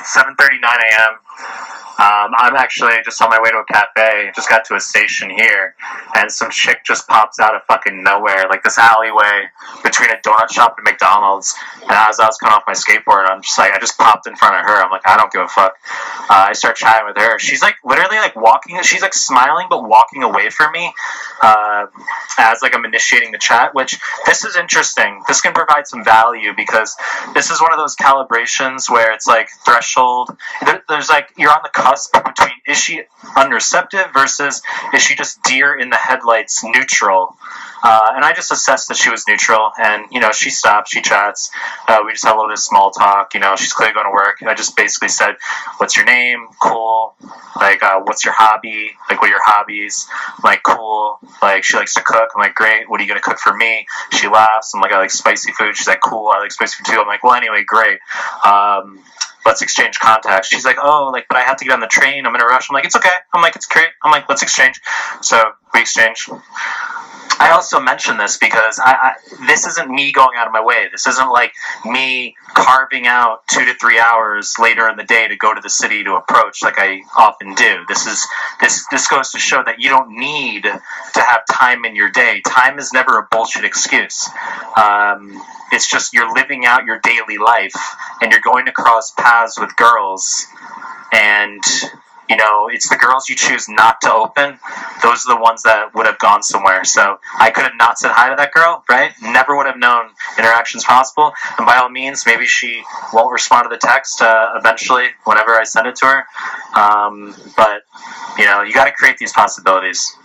It's 7:39 a.m. Um, I'm actually just on my way to a cafe. Just got to a station here, and some chick just pops out of fucking nowhere, like this alleyway between a donut shop and McDonald's. And as I was coming off my skateboard, I'm just like, I just popped in front of her. I'm like, I don't give a fuck. Uh, I start chatting with her. She's like literally like walking. She's like smiling but walking away from me uh, as like I'm initiating the chat. Which this is interesting. This can provide some value because this is one of those calibrations where it's like threshold. There, there's like you're on the between is she unreceptive versus is she just deer in the headlights neutral. Uh, and I just assessed that she was neutral, and you know she stops, she chats, uh, we just had a little bit of small talk. You know she's clearly going to work. I just basically said, "What's your name? Cool. Like, uh, what's your hobby? Like, what are your hobbies? I'm like, cool. Like, she likes to cook. I'm like, great. What are you gonna cook for me? She laughs. I'm like, I like spicy food. She's like, cool. I like spicy food too. I'm like, well, anyway, great. Um, let's exchange contacts. She's like, oh, like, but I have to get on the train. I'm in a rush. I'm like, it's okay. I'm like, it's great. I'm like, let's exchange. So we exchange. I also mention this because I, I, this isn't me going out of my way. This isn't like me carving out two to three hours later in the day to go to the city to approach like I often do. This is this this goes to show that you don't need to have time in your day. Time is never a bullshit excuse. Um, it's just you're living out your daily life and you're going to cross paths with girls and you know, it's the girls you choose not to open. Those are the ones that would have gone somewhere. So I could have not said hi to that girl, right? Never would have known interactions possible. And by all means, maybe she won't respond to the text uh, eventually, whenever I send it to her. Um, but you know, you got to create these possibilities.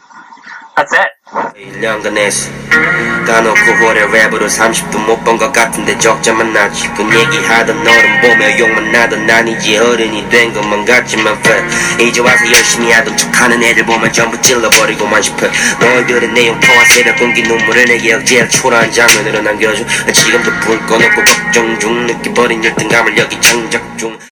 That's it. 1년간 했어 까놓고 후회 랩으로 30도 못 본 것 같은데 적자만 나지 그 얘기하던 너를 보며 욕만 나던 난 이제 어른이 된 것만 같지만 f 이제 와서 열심히 하던 척하는 애들 보면 전부 찔러버리고만 싶어. 너희들의 내용 포화 새벽 공기 눈물을 내게 제일 초라한 장면으로 남겨줘. 지금도 불 꺼놓고 걱정 중 느껴버린 열등감을 여기 장작 중